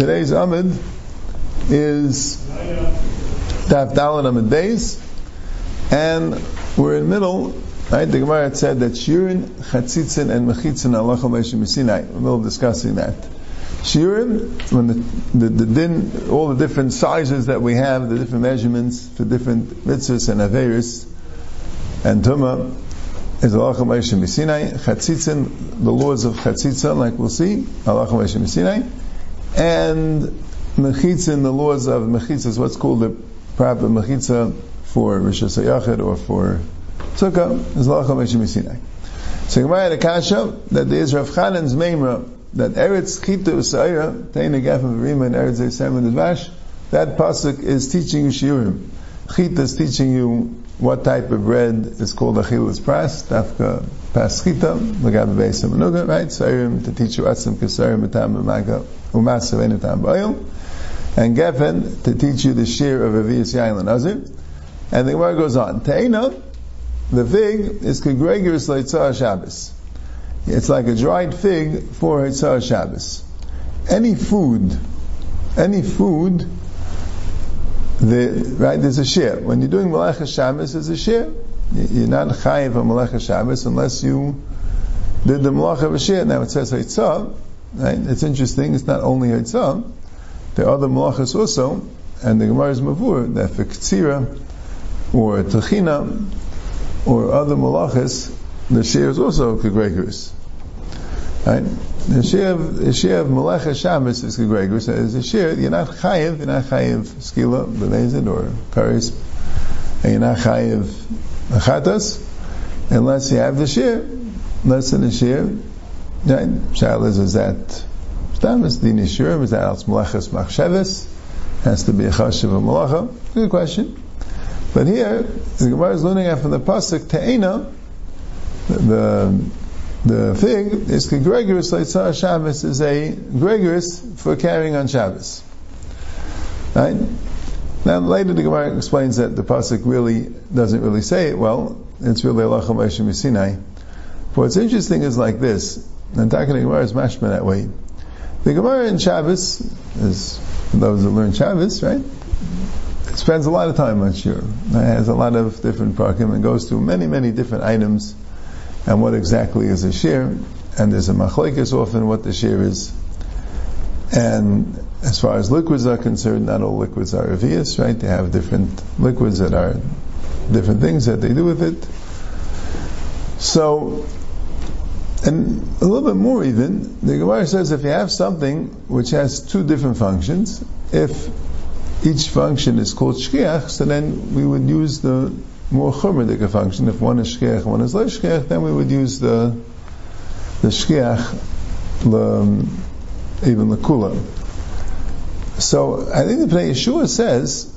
Today's Amid is Daf Dalit Amid Beis, and we're in middle. Right, the Gemara had said that Shirin, Chatzitzin, and Mechitzin Allah Sinai. We're middle of discussing that. Shirin, when the, the, the din, all the different sizes that we have, the different measurements for different mitzvahs and averis and tumah, is Allah Sinai. Chatzitzin, the laws of Chatzitzin, like we'll see, Allah Sinai and mechitza in the laws of mechitza is what's called the proper mechitza for Rosh Hashanah or for Sukkah is Lacha Meshim Sinai. So Gemara had a kasha that there is Rav Chanan's Meimra that Eretz Chita Usaira Teina Gaf of Rima and Eretz Eisem and Dvash that pasuk is teaching you shiurim. Chita is teaching you what type of bread is called achilas pras, dafka paschita, lagabe beisam anuga, right? Sairim to teach you atzim kasarim etam b'maga umasav enetam b'ayil. And Geffen to teach you the shear of Avias Yain Azir. And the Gemara goes on. Teina, the fig is congregulous leitzah Shabbos. It's like a dried fig for Hitzah Shabbos. Any food, any food the, right, there's a share. When you're doing Malach Shabbos, there's a share. You're not chayiv on Malach Shabbos unless you did the Malach of a. Now it says Haitzah, right? It's interesting, it's not only Haitzah, there are other Malachas also, and the Gemara is Mavur, that for Ktsira, or Tachina, or other Malachas, the share is also Kegregorus. Right? The share of the share of Melecha Shabbos is Gregor says the share you're not chayiv, you're not chayiv skila b'mezid or karis, and you're not chayiv chatas unless you have the share. Less than the share, right? Shalas is that status din yishurim is that else melechas machsheves has to be a chashiv of melacha. Good question. But here the Gemara is learning from the pasuk te'ena the the fig is gregorious like Shabbos is a gregorious for carrying on Shabbos. Right? Now later the Gemara explains that the pasuk really doesn't really say it well. It's really Allah Moshe Sinai. But what's interesting is like this, and talking to Gemara is mashma that way. The Gemara in Shabbos is those that learn Shabbos, right? It spends a lot of time on Shur. It has a lot of different parakim and goes through many, many different items and what exactly is a share, and there's a machlekes often what the share is. And as far as liquids are concerned, not all liquids are avias, right? They have different liquids that are different things that they do with it. So, and a little bit more even, the Gemara says if you have something which has two different functions, if each function is called shkiach, so then we would use the more chumradik function. If one is shkiach, one is lo shkiach, then we would use the the shkiach the, even the kula. So I think the Pnei Yeshua says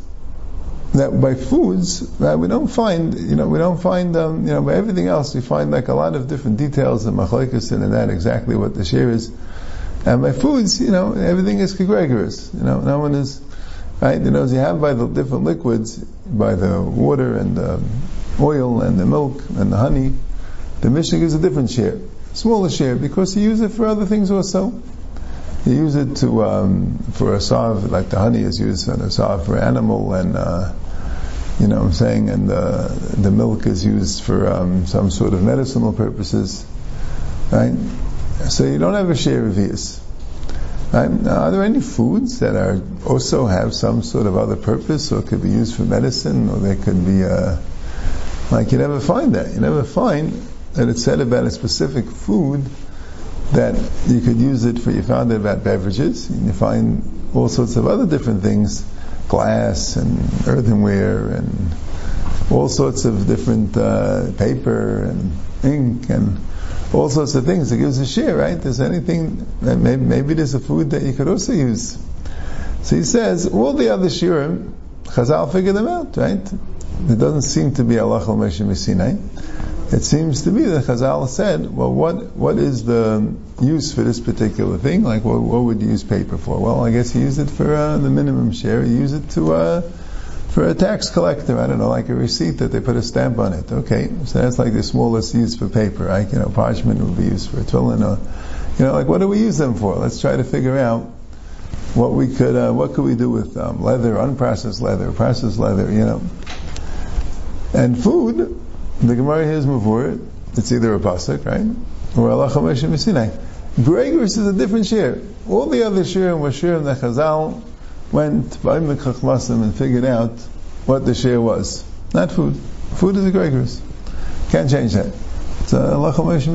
that by foods, we don't find, you know, we don't find, um, you know, by everything else, we find like a lot of different details and machlekes and that exactly what the share is. And by foods, you know, everything is gregorious. You know, no one is Right? You know, as you have by the different liquids, by the water and the oil and the milk and the honey, the Mishnah gives a different share, smaller share, because you use it for other things also. You use it to um, for a sav, like the honey is used in a sav for animal, and uh, you know what I'm saying, and the the milk is used for um, some sort of medicinal purposes, right? So you don't have a share of these. Now, are there any foods that are also have some sort of other purpose, or could be used for medicine, or they could be uh, like you never find that. You never find that it's said about a specific food that you could use it for. You found it about beverages, and you find all sorts of other different things, glass and earthenware and all sorts of different uh, paper and ink and all sorts of things. It gives a share, right? There's anything, maybe, maybe there's a food that you could also use. So he says, all the other shirim, Chazal figure them out, right? There doesn't seem to be Allah al Sinai. It seems to be that Chazal said, well, what, what is the use for this particular thing? Like, what, what would you use paper for? Well, I guess you use it for uh, the minimum share. You use it to, uh, for a tax collector, I don't know, like a receipt that they put a stamp on it. Okay, so that's like the smallest use for paper. Right? You know, parchment would be used for a tefillin, or you know, like what do we use them for? Let's try to figure out what we could, uh, what could we do with um, leather, unprocessed leather, processed leather, you know. And food, the Gemara here is mavur, it's either a pasuk, right? Or Allah Moshe Sinai. Gregors is a different share. All the other shirim were shirim that Chazal went by Chachmasim and figured out what the share was. Not food. Food is a Gregors. Can't change that. It's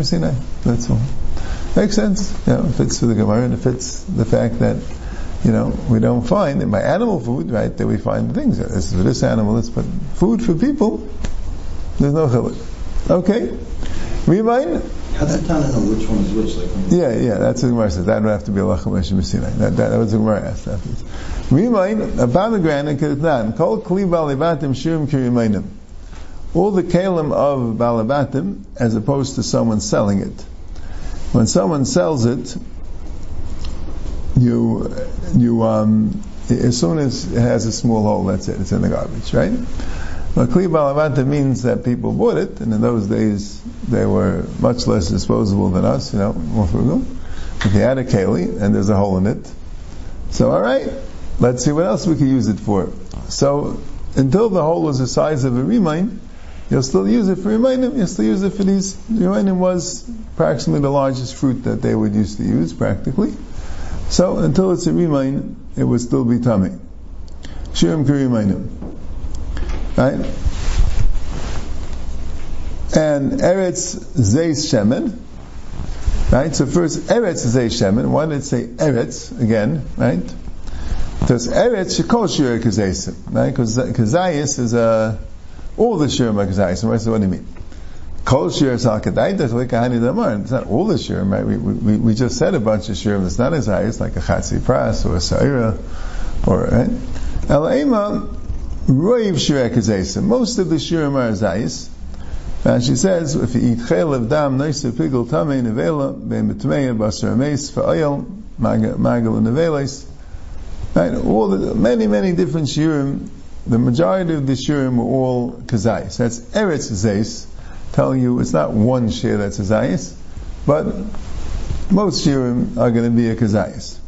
Sinai. That's all. Makes sense. Yeah, it fits for the Gemara and it fits the fact that you know, we don't find in my animal food, right, that we find things. This is for this animal, this, but food for people, there's no chiluk. Okay? Remind? How the Tana know which one is which? Like yeah, yeah, that's what Gemara says. That would have to be Allah Chamesh Messinai. That, that, that was the Gemara asked afterwards. Remind, a pomegranate Ketnan, Kol Kli Balibatim Shirim Kirimainim. All the kalim of Balabatim, as opposed to someone selling it. When someone sells it, you, you, um, as soon as it has a small hole, that's it. It's in the garbage, right? But Kli Balavanta means that people bought it, and in those days they were much less disposable than us, you know, more frugal. If you had a keli and there's a hole in it, so all right, let's see what else we can use it for. So until the hole was the size of a remind, you'll still use it for remaining. You'll still use it for these. Remaining was approximately the largest fruit that they would used to use, practically. So until it's a remind, it would still be tummy. Shirim kirimayim. Right? And Eretz Zeis Shemen. Right? So first, Eretz Zeis Shemen. Why did it say Eretz again? Right? Because Eretz Shekol Shir Kazaisim. Right? Because Kazayis is a, all the are Kazayis. So what do you mean? Kol shir salkadaita likahani damar. It's not all the shirim, right? We, we, we just said a bunch of shirim. It's not as high as like a chatzi pras or a sa'ira or right. Elaima roiv shirek Most of the shirim are zayis. And she says, if you eat chel of dam, noisa pigel tamei nevela, bein betmeya basar ames fa'ayel, magal neveles. Right? All the, many, many different shirim. The majority of the shirim were all kazayis. That's eretz zeis telling you it's not one share that's a zayis, but most shirim are going to be a kazayis.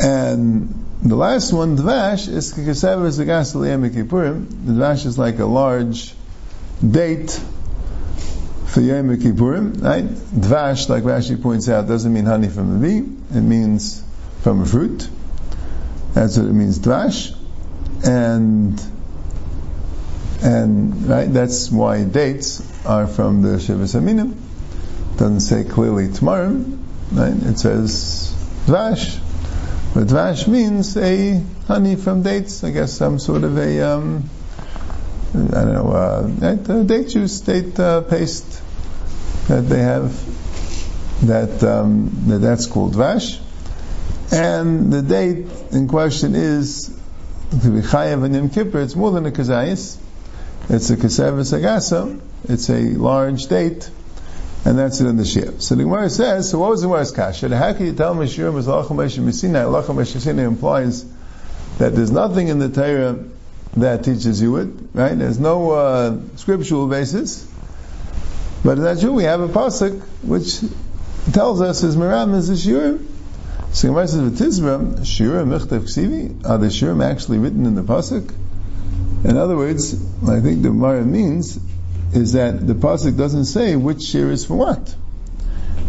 And the last one, dvash, is kasever zagas Kippurim. The dvash is like a large date for Yom Kippurim, right? Dvash, like Rashi points out, doesn't mean honey from a bee. It means from a fruit. That's what it means, dvash. And and right, that's why dates are from the Shivas Aminim. Doesn't say clearly tomorrow, right? It says dvash. But dvash means a honey from dates. I guess some sort of a um, I don't know, uh, date juice, date uh, paste that they have. That, um, that that's called vash, And the date in question is to be chayav and Yom Kippur. It's more than a kazayis. It's a kesevis agasa. It's a large date, and that's it in the shir. So the Gemara says, so what was the Gemara's kasha? How can you tell me shirim is lachem mesina? Lachem mesina implies that there's nothing in the Torah that teaches you it, right? There's no uh, scriptural basis. But in that true? We have a pasuk which tells us his miram is a shirim. So Gemara says, "V'tizra shirim michtav ksivi." Are the shirim actually written in the pasuk? In other words, I think the Mara means is that the pasuk doesn't say which shir is for what.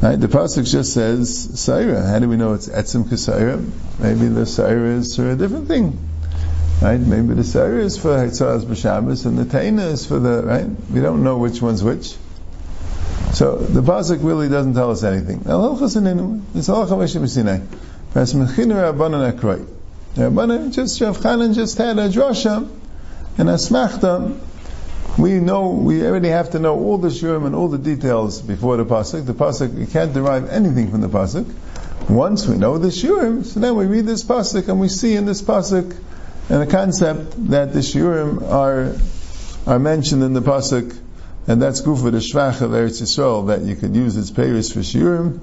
Right? The pasuk just says Saira. How do we know it's etzim kasaira? Maybe the Saira is for a different thing. Right? Maybe the Saira is for Hitzaz B'Shabbos and the Taina is for the, right? We don't know which one's which. So the pasuk really doesn't tell us anything. It's halacha Rabbanan just, Rav Chanan just had a drasha and asmachta, we know, we already have to know all the shurim and all the details before the pasuk. The pasuk, you can't derive anything from the pasuk. Once we know the shurim, so then we read this pasuk and we see in this pasuk and the concept that the shurim are are mentioned in the pasuk, and that's gufa the shvach of Eretz Yisrael that you could use its payers for shurim.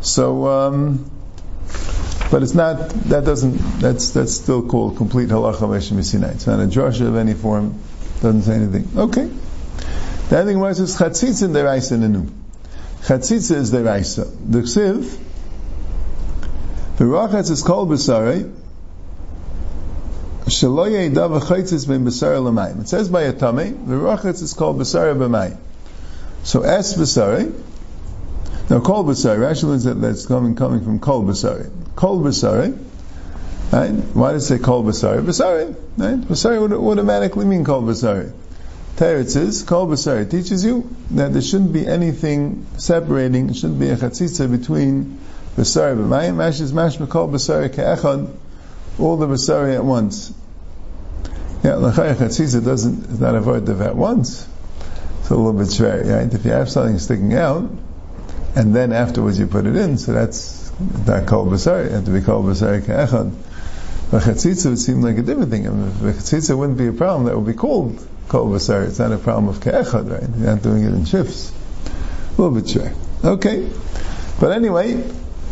So. Um, but it's not, that doesn't, that's, that's still called complete halacha Meshim It's not a drasha of any form, doesn't say anything. Okay. The other thing was is chatzitza deraisa nenu. Chatzitza is deraisa. The ksiv, V'rachatz is called b'sarei, shelo yedav v'chaitzis ben b'sarei l'mayim. It says by a tummy, the v'rachatz is called b'sarei b'mayim. So es b'sarei, now kol b'sarei, Rashi learns that that's coming, coming from kol b'sarei. Kol b'sarei, right? Why does it say kol b'sarei? B'sarei, right? B'sarei would automatically mean kol b'sarei. Teretz is, Kol B'Sari teaches you that there shouldn't be anything separating, it shouldn't be a chatzitza between B'Sari and Mayim. Rashi is mashma Kol B'Sari Ke'echad, all the B'Sari at once. Yeah, L'chai chatzitza doesn't, is not a word at once. It's a little bit shver, right? If you have something sticking out, and then afterwards you put it in, so that's not Kol B'Sari, it has to be Kol B'Sari Ke'echad. But chatzitza would seem like a different thing. I mean, if chatzitza wouldn't be a problem, that would be called kol v'sari. It's not a problem of ke'echad, right? You're not doing it in shifts. A little bit sure. Okay. But anyway,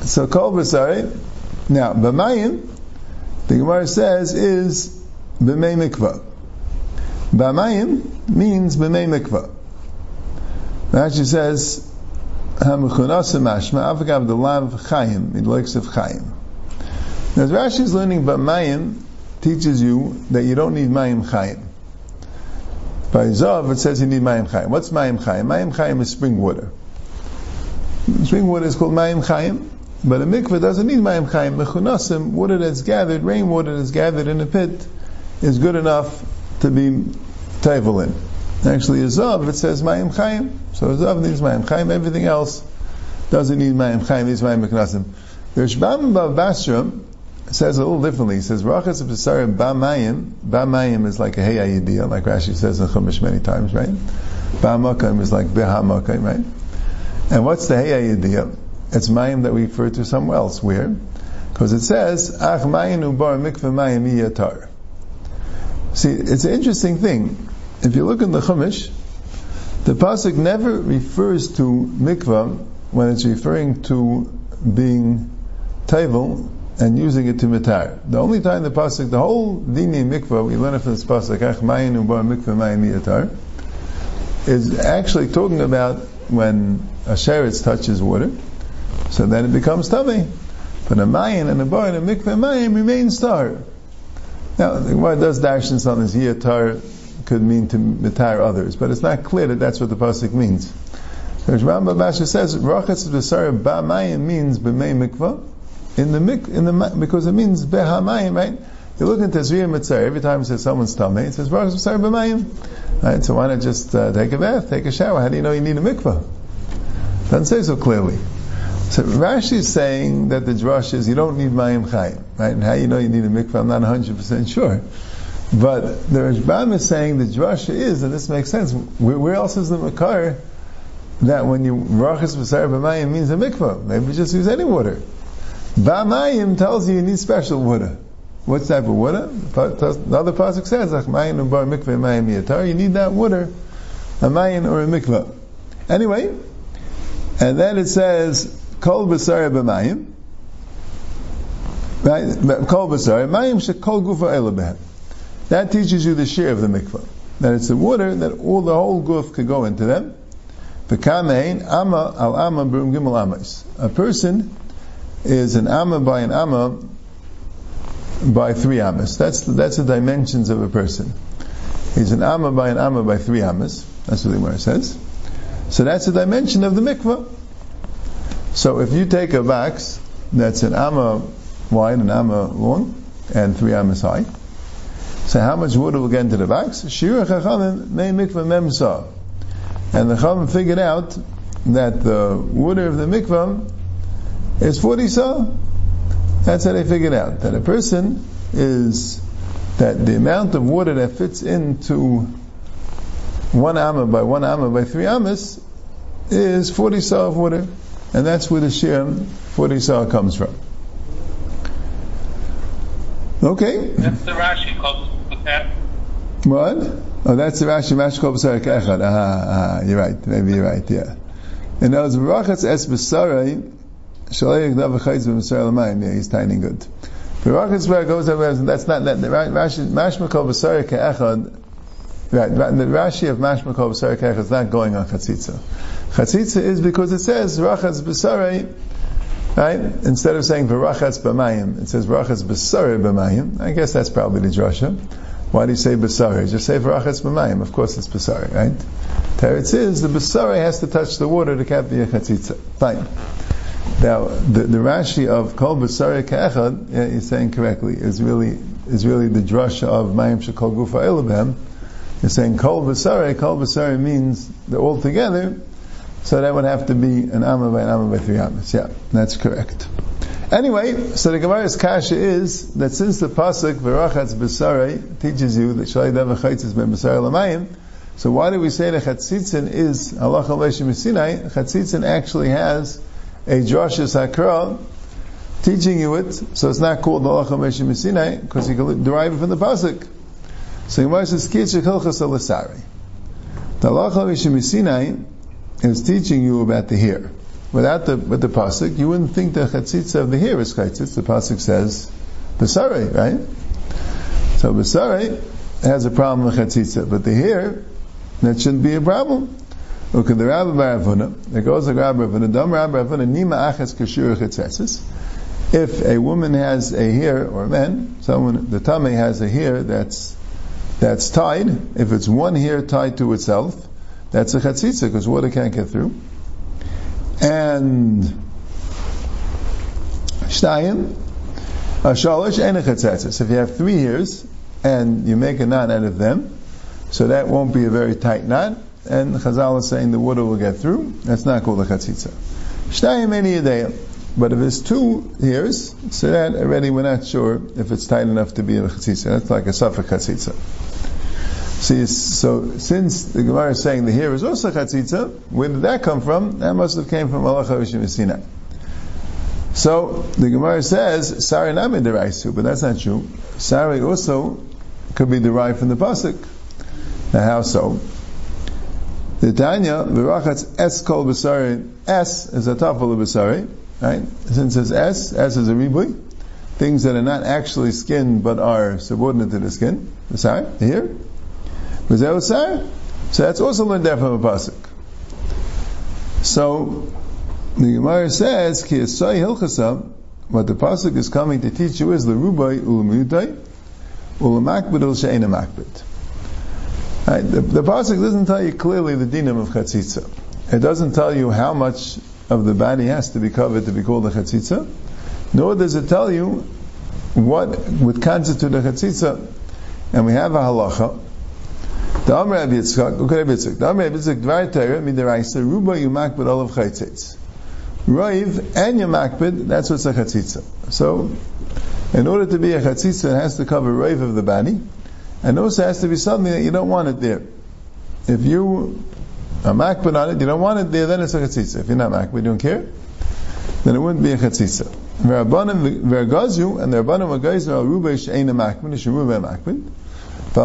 so kol v'sari. Now, b'mayim, the Gemara says, is b'mei mikvah. B'mayim means b'mei mikvah. Rashi says, ha'mechunasa mashma, avagav the lav chayim, it likes of chayim. Now, Rashi is learning b'mayim teaches you that you don't need mayim chayim. By Zav, it says you need Mayim Chaim. What's Mayim Chaim? Mayim Chaim is spring water. Spring water is called Mayim Chaim, but a mikveh doesn't need Mayim Chaim. Mechunasim, water that's gathered, rainwater that's gathered in a pit, is good enough to be tevel in. Actually, a Zav, it says Mayim Chaim. So a Zav needs Mayim Chaim. Everything else doesn't need Mayim Chaim, needs Mayim Mechunasim. The Rashbam Basra says a little differently. He says, Rachas of Pesarim Ba'mayim. Ba'mayim is like a Hey Ayidiyah, like Rashi says in Chumash many times, right? Ba'makam is like Behamakam, right? And what's the Hey Ayidiyah? It's Mayim that we refer to somewhere else. Where? Because it says, Ach Mayim Ubar Mikveh Mayim Iyatar. See, it's an interesting thing. If you look in the Chumash, the Pasuk never refers to mikvah when it's referring to being tevel and using it to mitar. The only time the pasuk, the whole dini mikvah, we learn from this pasuk, ach mayin ubar mayin miyatar, is actually talking about when a sheretz touches water, so then it becomes tummy. But a mayin and a bar and a mikvah mayin remains star. Now, the Gemara does dash in something, yiyatar could mean to mitar others, but it's not clear that that's what the pasuk means. So Rambam Basha says, rachatz b'sar ba mayin means b'mei mikvah, in the mik, in the because it means behamayim, right? You look into Tazriyah Mitzvah, every time it says someone's tummy, it says Baruch Mitzvah b'mayim. Right? So why not just uh, take a bath, take a shower? How do you know you need a mikvah? Doesn't say so clearly. So Rashi is saying that the drush is you don't need mayim chayim, right? And how you know you need a mikvah, I'm not 100% sure. But the Rashbam is saying the drush is, and this makes sense, where, where else is the makar that when you rachas b'sar b'mayim means a mikvah? Maybe just use any water. Ba'mayim tells you you need special water. What type of water? Another pasuk says, "Achmayin bar mikveh mayim yatar." You need that water, a mayin or a mikveh. Anyway, and then it says, "Kol b'sari b'mayim." Right? Kol b'sari mayim shekol gufa elabehem. That teaches you the share of the mikveh. That it's the water that all the whole guf could go into them. V'kamein ama al ama b'rum gimel amas. A person is an amma by an amma by three ammas. That's the, that's the dimensions of a person. He's an amma by an amma by three ammas. That's what the Gemara says. So that's the dimension of the mikvah. So if you take a box that's an amma wide, an amma long, and three ammas high, so how much water will get into the box? Shira chachamim may mikvah memsa. And the chachamim figured out that the water of the mikvah is 40 so. That's how they figured out. That a person is, that the amount of water that fits into one amma by one amma by three ammas is 40 saw of water. And that's where the Shem 40 saw comes from. Okay. That's the Rashi called. What? Oh, that's the Rashi, Rashi called B'sarak Echad. Ah, ah, you're right. Maybe you're right, yeah. And those Rachatz Es B'sarai, yeah, he's tiny good. But goes over, that's not that. the Rashi, Mashmakol B'Sarek Echad, right, the Rashi of Mashmakol B'Sarek Echad is not going on Chatzitza. Chatzitza is because it says, Rachatz B'Sarei, Right? Instead of saying Varachatz b'mayim, it says Varachatz b'sare b'mayim. I guess that's probably the drasha. Why do you say b'sare? Just say Varachatz b'mayim. Of course it's b'sare, right? Teretz is the b'sare has to touch the water to cap the chatzitza. Fine. Now, the, the Rashi of Kol b'sare ka'echad, yeah, saying correctly, is really is really the drasha of Mayim shekol gufa elabem. You're saying Kol b'sare, Kol b'sare means they're all together, so that would have to be an amma by an amma by three ammas. Yeah, that's correct. Anyway, so the Gemara's kasha is that since the pasuk v'rachatz b'sarei teaches you that shalai davar chaytzis ben lamayim, so why do we say that chatzitzin is halacha leishim Sinai? Chatzitzin actually has a drashis hakra teaching you it, so it's not called halacha leishim Sinai because you can derive it from the pasuk. So Gemara says kitzur hilchas alasari. The halacha leishim is teaching you about the hair. Without the with the pasuk, you wouldn't think the chatzitza of the hair is chatzitz. The pasuk says besare, right? So besare has a problem with chatzitza, but the hair that shouldn't be a problem. Look at the Rabbi Baravuna. There goes the Rabbi Baravuna. Dam Rabbi Baravuna nima achas kashur chatzitzis. If a woman has a hair, or a man, someone the tummy has a hair that's that's tied. If it's one hair tied to itself, that's a chatzitza because water can't get through. And shtayim, a shalosh and a chatzitzis. If you have three hairs and you make a knot out of them, so that won't be a very tight knot. And Chazal is saying the water will get through. That's not called a chatzitza. Shtayim any day. But if it's two hairs, so that already we're not sure if it's tight enough to be a chatzitza. That's like a suffix chatzitza. See, so since the Gemara is saying the hair is also chatzitza, where did that come from? That must have came from Allah Chavishim Sinai. So the Gemara says Sari Nami deraisu, but that's not true. Sari also could be derived from the pasuk. Now how so? The Tanya v'rachatz es kol b'sari. Es is a tafel of b'sari, right? Since it's es, es is a ribui. Things that are not actually skin but are subordinate to the skin. B'sari, here. So that's also learned there from a pasuk. So the Gemara says, "Ki esay hilchasa." What the pasuk is coming to teach you is the rubai ulamuyutai ulamakbid ul. Right, the, the pasuk doesn't tell you clearly the dinam of chatzitza. It doesn't tell you how much of the body has to be covered to be called a chatzitza, nor does it tell you what would constitute a chatzitza. And we have a halacha the Amr Rabbi Yitzchak, okay, Rabbi Yitzchak. The Amr Rabbi Yitzchak, Dvar Torah, Midaraisa, Ruba Yumakbid Olav Chaytzitz. Roiv and Yumakbid, that's what's a Chatzitza. So, in order to be a Chatzitza, it has to cover Roiv of the body, and also has to be something that you don't want it there. If you are Makbid on it, you don't want it there, then it's a Chatzitza. If you're not Makbid, you don't care, then it wouldn't be a Chatzitza. V'Rabbanim v'Ergazu, and the Rabbanim v'Gazu are Ruba She'ena Makbid, She'ruba Makbid. The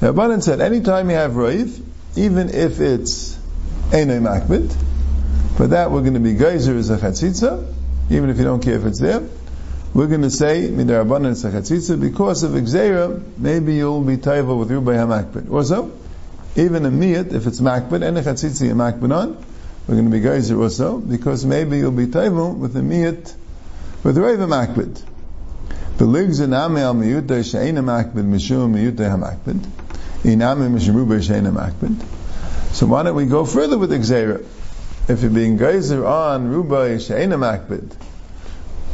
Rabbanan said, anytime you have Raif, even if it's Einay Makbid, for that we're going to be Geyser as a Chatzitza, even if you don't care if it's there, we're going to say, Midar Rabbanan is a Chatzitza, because of gzeira, maybe you'll be Taiva with Rubai HaMakbid. Also, even a Miyat, if it's Makbid, and a Chatzitza you Makbid on, we're going to be Geyser also, because maybe you'll be Taiva with a Miyat, with Rav Makbid. So why don't we go further with the gzeira? If you're being geyser on Ruba Sheina Makbid,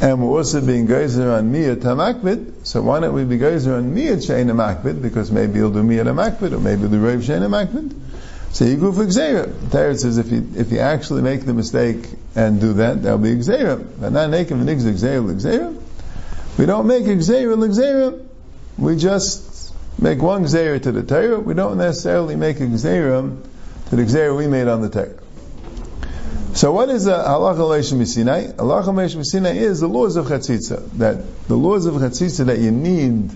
and we're also being geyser on Miyat Hamakbid, so why don't we be geyser on Miyat Sheina Makbid? Because maybe you'll do Miyat Hamakbid, or maybe the Rav Sheina Makbid. So you go for gzeira. Tarot says if you, if you actually make the mistake and do that, that'll be gzeira. But not naked Xera, Xera. We don't make a gzeira. We just make one gzeira to the Torah. We don't necessarily make gzeira to the gzeira we made on the Torah. So what is a halacha leishim Sinai? Halacha leishim Sinai is the laws of chatzitza. That the laws of chatzitza that you need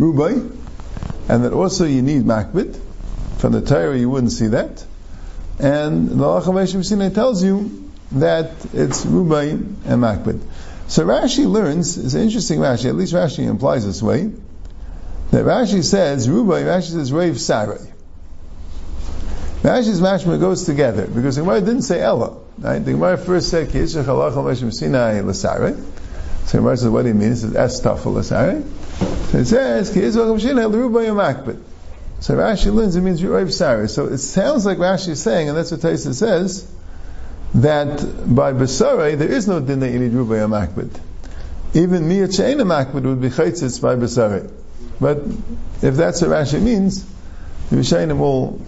rubai, and that also you need makbid. From the Torah you wouldn't see that. And the halacha leishim Sinai tells you that it's rubai and makbid. So Rashi learns, it's interesting Rashi, at least Rashi implies this way, that Rashi says, Rubai, Rashi says, Rav Sarai. Rashi's mashma goes together because the Gemara didn't say Ella. Right? The Gemara first said Ki Yishach Halach Moshe Sinai L'Sarei. So the Gemara says, what do you mean? It says Es Tafel So it says Ki Yishach Moshe Sinai L'Ruba Yomakbet. So Rashi learns it means Ru'ayv Sarah. So it sounds like Rashi is saying, and that's what Taisa says, that by Basarei there is no din that you need Ru'ayv Even Miyat She'ena Makbet would be Chaitzitz by Basarei. But if that's what Rashi means, the Rishayim will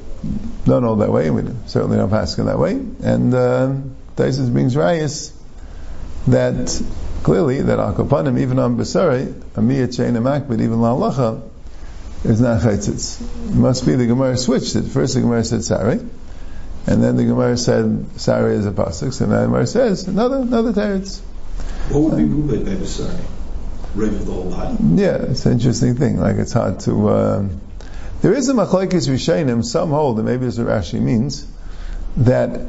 don't know that way, we certainly don't pass in that way. And uh, Taisus brings Rayas that clearly that Akopanim, even on Basari, Amiyat Sheina Makbid, even La'alacha, is not Chaitzitz. It must be the Gemara switched it. First the Gemara said Sari, and then the Gemara said Sari is a pasuk, And now the Gemara says another another teretz. What would be moved by? Rave of the whole body? Yeah, it's an interesting thing. Like it's hard to. Um, there is a machlekes rishayim. Some hold, and maybe as Rashi means, that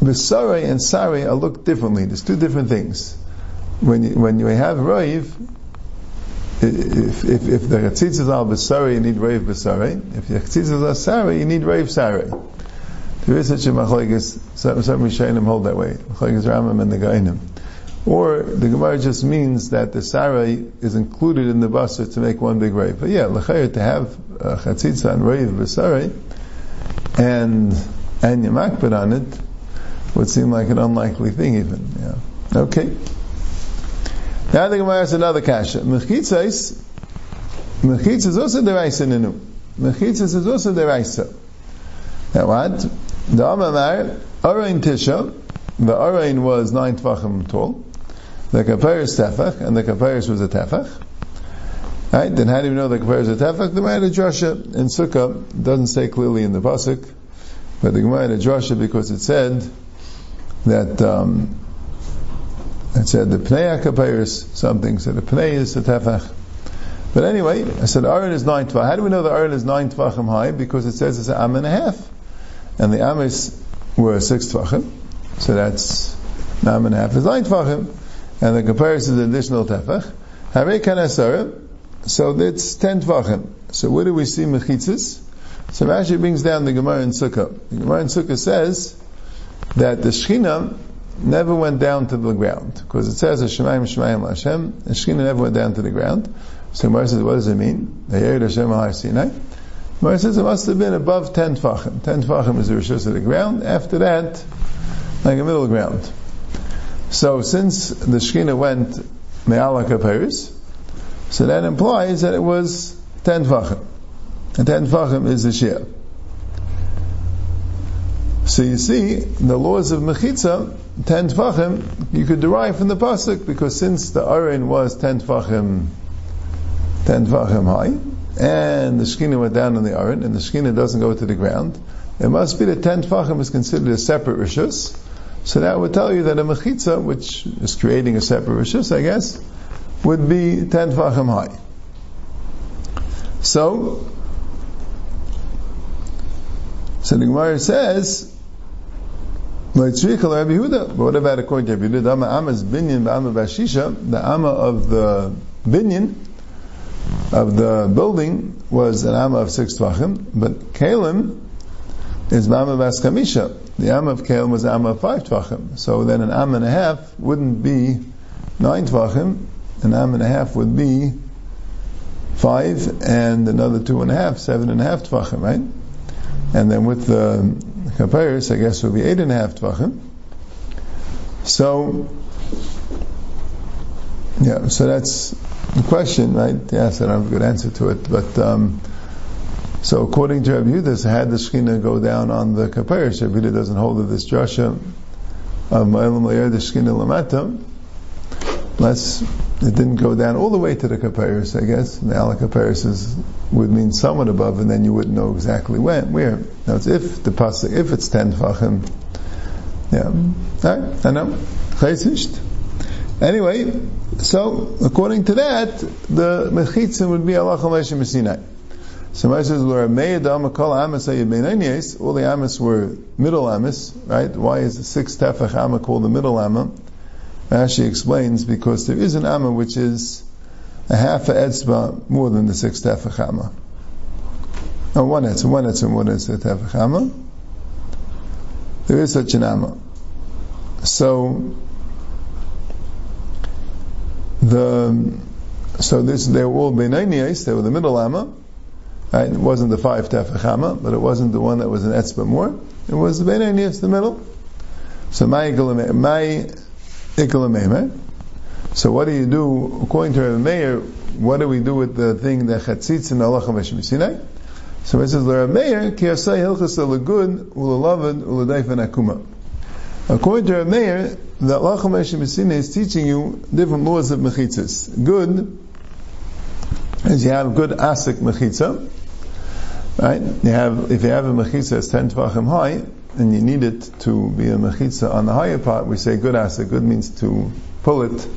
Besare and Sari are looked differently. There's two different things. When you, when you have Raiv, if, if, if the Chatzitzas are Besari, you need Raiv Besari. If the Chatzitzas are Sari, you need Raiv Sari. There is such a machlekes. Some, some hold that way. Machlekes Rambam and the Geonim. Or the Gemara just means that the sarai is included in the basar to make one big rave. But yeah, l'chayr to have chatzitza and rave b'sarai and and yamakbet on it would seem like an unlikely thing even. Yeah. Okay. Now the Gemara has another kasha. Mechitzas is also deraisa nenu. Mechitzas is also deraisa. Now what? The Amamar, Arain Tisha, the Arain was nine tvachim tall. The Kaparis Tefach, and the Kaparis was a Tefach. Right? Then how do you know the Kaparis is a Tefach? The Gemara Drasha in Sukkah doesn't say clearly in the Pasuk, but the Gemara Drasha because it said that um, it said the Pnei Kaparis something, so the Pnei is a Tefach. But anyway, I said Aaron is nine tvach. How do we know that Aaron is nine tvachim high? Because it says it's an am and a half, and the amis were six tvachim, so that's am and a half is nine tvachim and the comparison is additional tefach. Harei kanasara, so that's ten tvachim. So where do we see mechitzas? So Rashi brings down the Gemara in Sukkah. The Gemara in Sukkah says that the Shechina never went down to the ground because it says Shemaim Shemaim Hashem. The Shechina never went down to the ground. So Gemara says, what does it mean? The Yerid Hashem Sinai. Gemara says it must have been above ten tvachim. Ten tvachim is the rishus of the ground. After that, like a middle ground. So since the Shekhinah went Me'ala Kapiris, so that implies that it was 10 Tvachim. And 10 Tvachim is the Shia. So you see, the laws of Mechitza, 10 Tvachim, you could derive from the Pasuk, because since the Arin was 10 Tvachim, 10 Tvachim high, and the Shekhinah went down in the Arin, and the Shekhinah doesn't go to the ground, it must be that 10 Tvachim is considered a separate Rishus, so that would tell you that a mechitza, which is creating a separate rishus, I guess, would be ten tefachim high. So, so the Gemara says, but what about according to Rabbi Yehuda? The Ama's binyan, the the of the binyan, of the building was an Amma of six tvachim, but Kalim is Amma Baskamisha. The Am of Kalim was Am of five Tvachim. So then an Am and a half wouldn't be nine Tvachim, an Am and a half would be five, and another two and a half, seven and a half Tvachim, right? And then with the Kapiris, I guess it would be eight and a half Tvachim. So, yeah, so that's the question, right? Yes, I don't have a good answer to it, but um, so according to Rabbi Yudas, had the Shekhinah go down on the Kapir, Rabbi Yudah doesn't hold of this drasha of Ma'ilam Layer, the Shekhinah Lamata, unless it didn't go down all the way to the Kapiris, I guess. The Ala Kapiris would mean somewhat above, and then you wouldn't know exactly when, where. Now it's if the pasuk, if it's ten fachim, yeah. Alright, I know. Anyway, so according to that, the mechitzim would be Allah Chamesh Sinai. So Moshe says, "Where Me'edam Kol Amos Ayibeinayis, all the Amos were middle Amos, right? Why is the sixth Tefach Amma called the middle Amma? Rashi explains because there is an Amma which is a half a etzba more than the sixth Tefach Amma. No, oh, one etzim, one etzim, one etzim tefach amma. There is such an amma. So, the, so this, they were all Benainias, they were the middle amma. Right? It wasn't the five tefach amma, but it wasn't the one that was an etzba more. It was the Benainias, the middle. So, my ikalameme. So what do you do, according to Rabbi Meir, what do we do with the thing that chatzitz in Allah Sinai? So it says, Rabbi Meir, ki asay hilchas alagud, ulalavid, uladayfan akuma. According to Rabbi Meir, the Allah Sinai is teaching you different laws of mechitzas. Good, as you have good asik mechitza, right? You have, if you have a mechitza that's 10 tvachim high, and you need it to be a mechitza on the higher part, we say good asik. Good means to pull it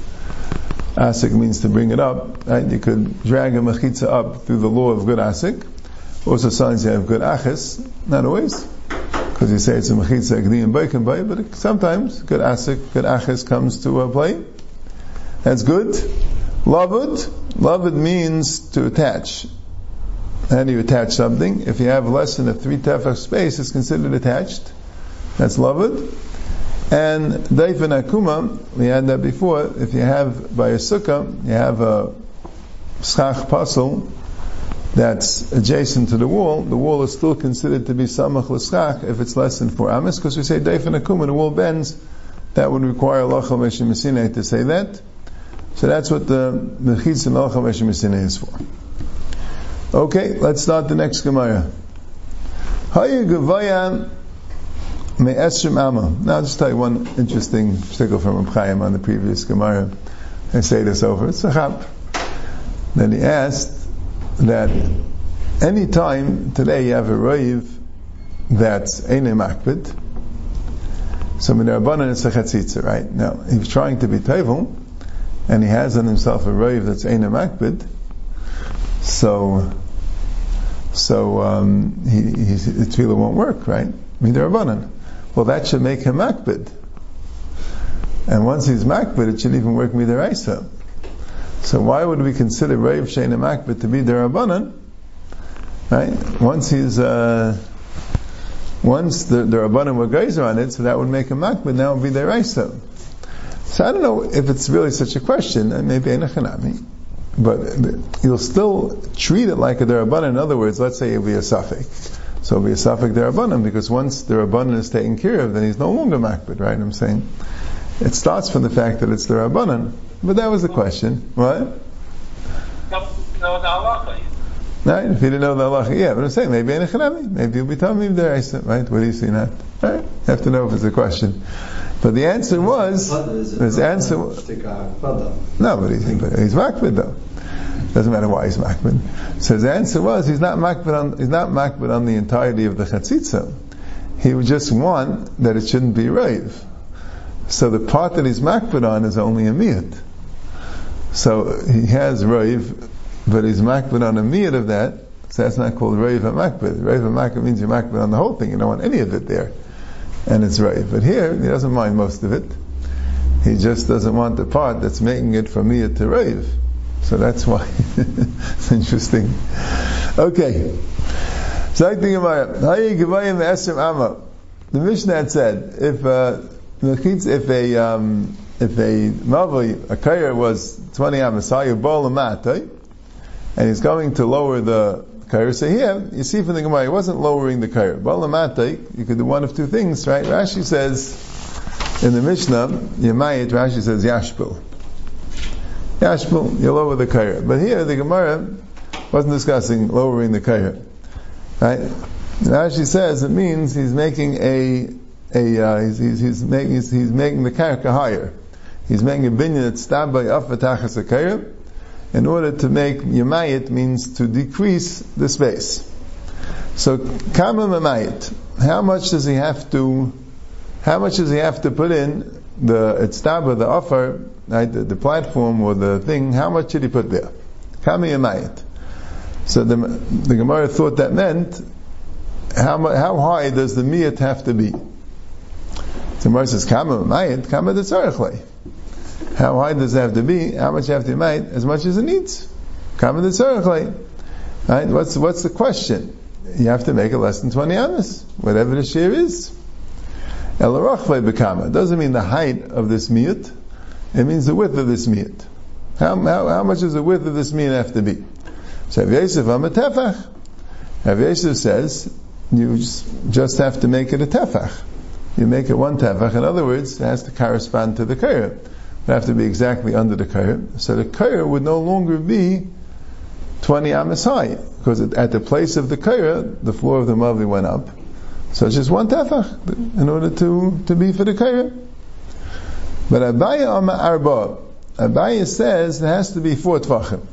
Asik means to bring it up. Right? You could drag a mechitza up through the law of good asik. Also signs you have good achis. Not always. Because you say it's a mechitza agdi and bay, but sometimes good asik, good achis comes to play. That's good. Lavud. Lavud means to attach. Do you attach something? If you have less than a three tefach space, it's considered attached. That's lavud. And Daifin Akuma, we had that before, if you have by a sukkah, you have a schach puzzle that's adjacent to the wall, the wall is still considered to be samach l'schach if it's less than four amas, because we say Daifin Akuma, the wall bends, that would require Lachal Meshim to say that. So that's what the Mechitz and Lachal Meshim is for. Okay, let's start the next Gemara. Hayu Gavayan May Esrim Amma. Now, I'll just tell you one interesting shtickle from Chaim on the previous Gemara. I say this over. It's a chap. Then he asked that any time today you have a rave that's Eine Makbid, so in the Rabbanan it's a Chatzitza, right? Now, he's trying to be Tevel, and he has on himself a rave that's Eine Makbid, so, so, um, he, he, his tefillah won't work, right? I mean, the Rabbanan well that should make him makbid. And once he's makbid, it should even work midaraisa. So why would we consider Rav Sheina Makbid to be derabanan? Right? Once he's uh, once the, the were geyser on it, so that would make him makbid. Now it would be deraisa. So I don't know if it's really such a question. Maybe enachanami, but you'll still treat it like a derabanan. In other words, let's say it would be a suffix. So it'll be a suffix derabanan because once the rabbanan is taken care of, then he's no longer makbid, right? I'm saying it starts from the fact that it's the rabbanan. But that was the question. What? No, no, the halacha. Right? If you didn't know the halacha, yeah. But I'm saying maybe in a maybe you'll be telling me there, right? What do you see that? Right? You have to know if it's a question. But the answer was, his answer. No, but he's, he's makbid though. Doesn't matter why he's makbid. So his answer was he's not makbid on he's not makbid on the entirety of the chatzitza. He would just want that it shouldn't be rave. So the part that he's makbid on is only a miyat. So he has rave, but he's makbid on a miyat of that. So that's not called rave and makbid. Rave and makbid means you're makbid on the whole thing. You don't want any of it there, and it's rave. But here he doesn't mind most of it. He just doesn't want the part that's making it from miyat to rave. So that's why it's interesting. Okay. So I think Ama the Mishnah had said if uh, if a um, if a mavli a kayer was twenty amasayu bolamat, and he's going to lower the kayer. So here you see from the Gemara, he wasn't lowering the kayer. Bolamat, you could do one of two things, right? Rashi says in the Mishnah, Yemayit, Rashi says yashpil. Yashpul, you lower the kair. But here the Gemara wasn't discussing lowering the kair. Right? Rashi says it means he's making a a uh, he's, he's, he's, making he's, he's making the karka higher. He's making a binyan stabbed by afatachas in order to make yamayit means to decrease the space. So kama mamayit, how much does he have to how much does he have to put in the itztaba, the offer, right, the, the, platform or the thing, how much did he put there? Kami yamayit. So the, the Gemara thought that meant, how, how high does the miyat have to be? The Gemara says, kama yamayit, kama the How high does it have to be? How much you have to yamayit? As much as it needs. Kama the Right? What's, what's the question? you have to make it less than 20 amas, whatever the shear is. El bekama doesn't mean the height of this miyut, it means the width of this miyut. How, how, how much does the width of this miyut have to be? So Rav Yosef amatefach. Rav Yosef says you just, have to make it a tefach. You make it one tefach. In other words, it has to correspond to the kaira. It have to be exactly under the kaira. So the kaira would no longer be 20 amas high, because at the place of the kaira, the floor of the mavli went up. So it's just one tefach in order to, to be for the kaira. But Abaye Amma Arba, Abaye says there has to be four tefachim.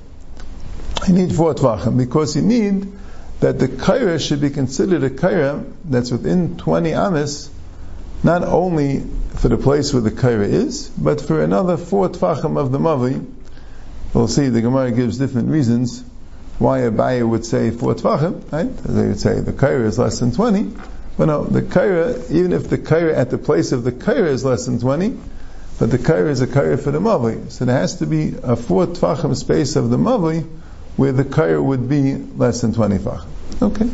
You need four tefachim because you need that the kaira should be considered a kaira that's within 20 amas, not only for the place where the kaira is, but for another four tefachim of the mavi. We'll see, the Gemara gives different reasons why Abaye would say four tefachim, right? They would say the kaira is less than 20. But no, the kaira, even if the kaira at the place of the kaira is less than 20, but the kaira is a kaira for the mavli. So there has to be a four tefachim space of the mavli where the kaira would be less than 20 tvachim. Okay.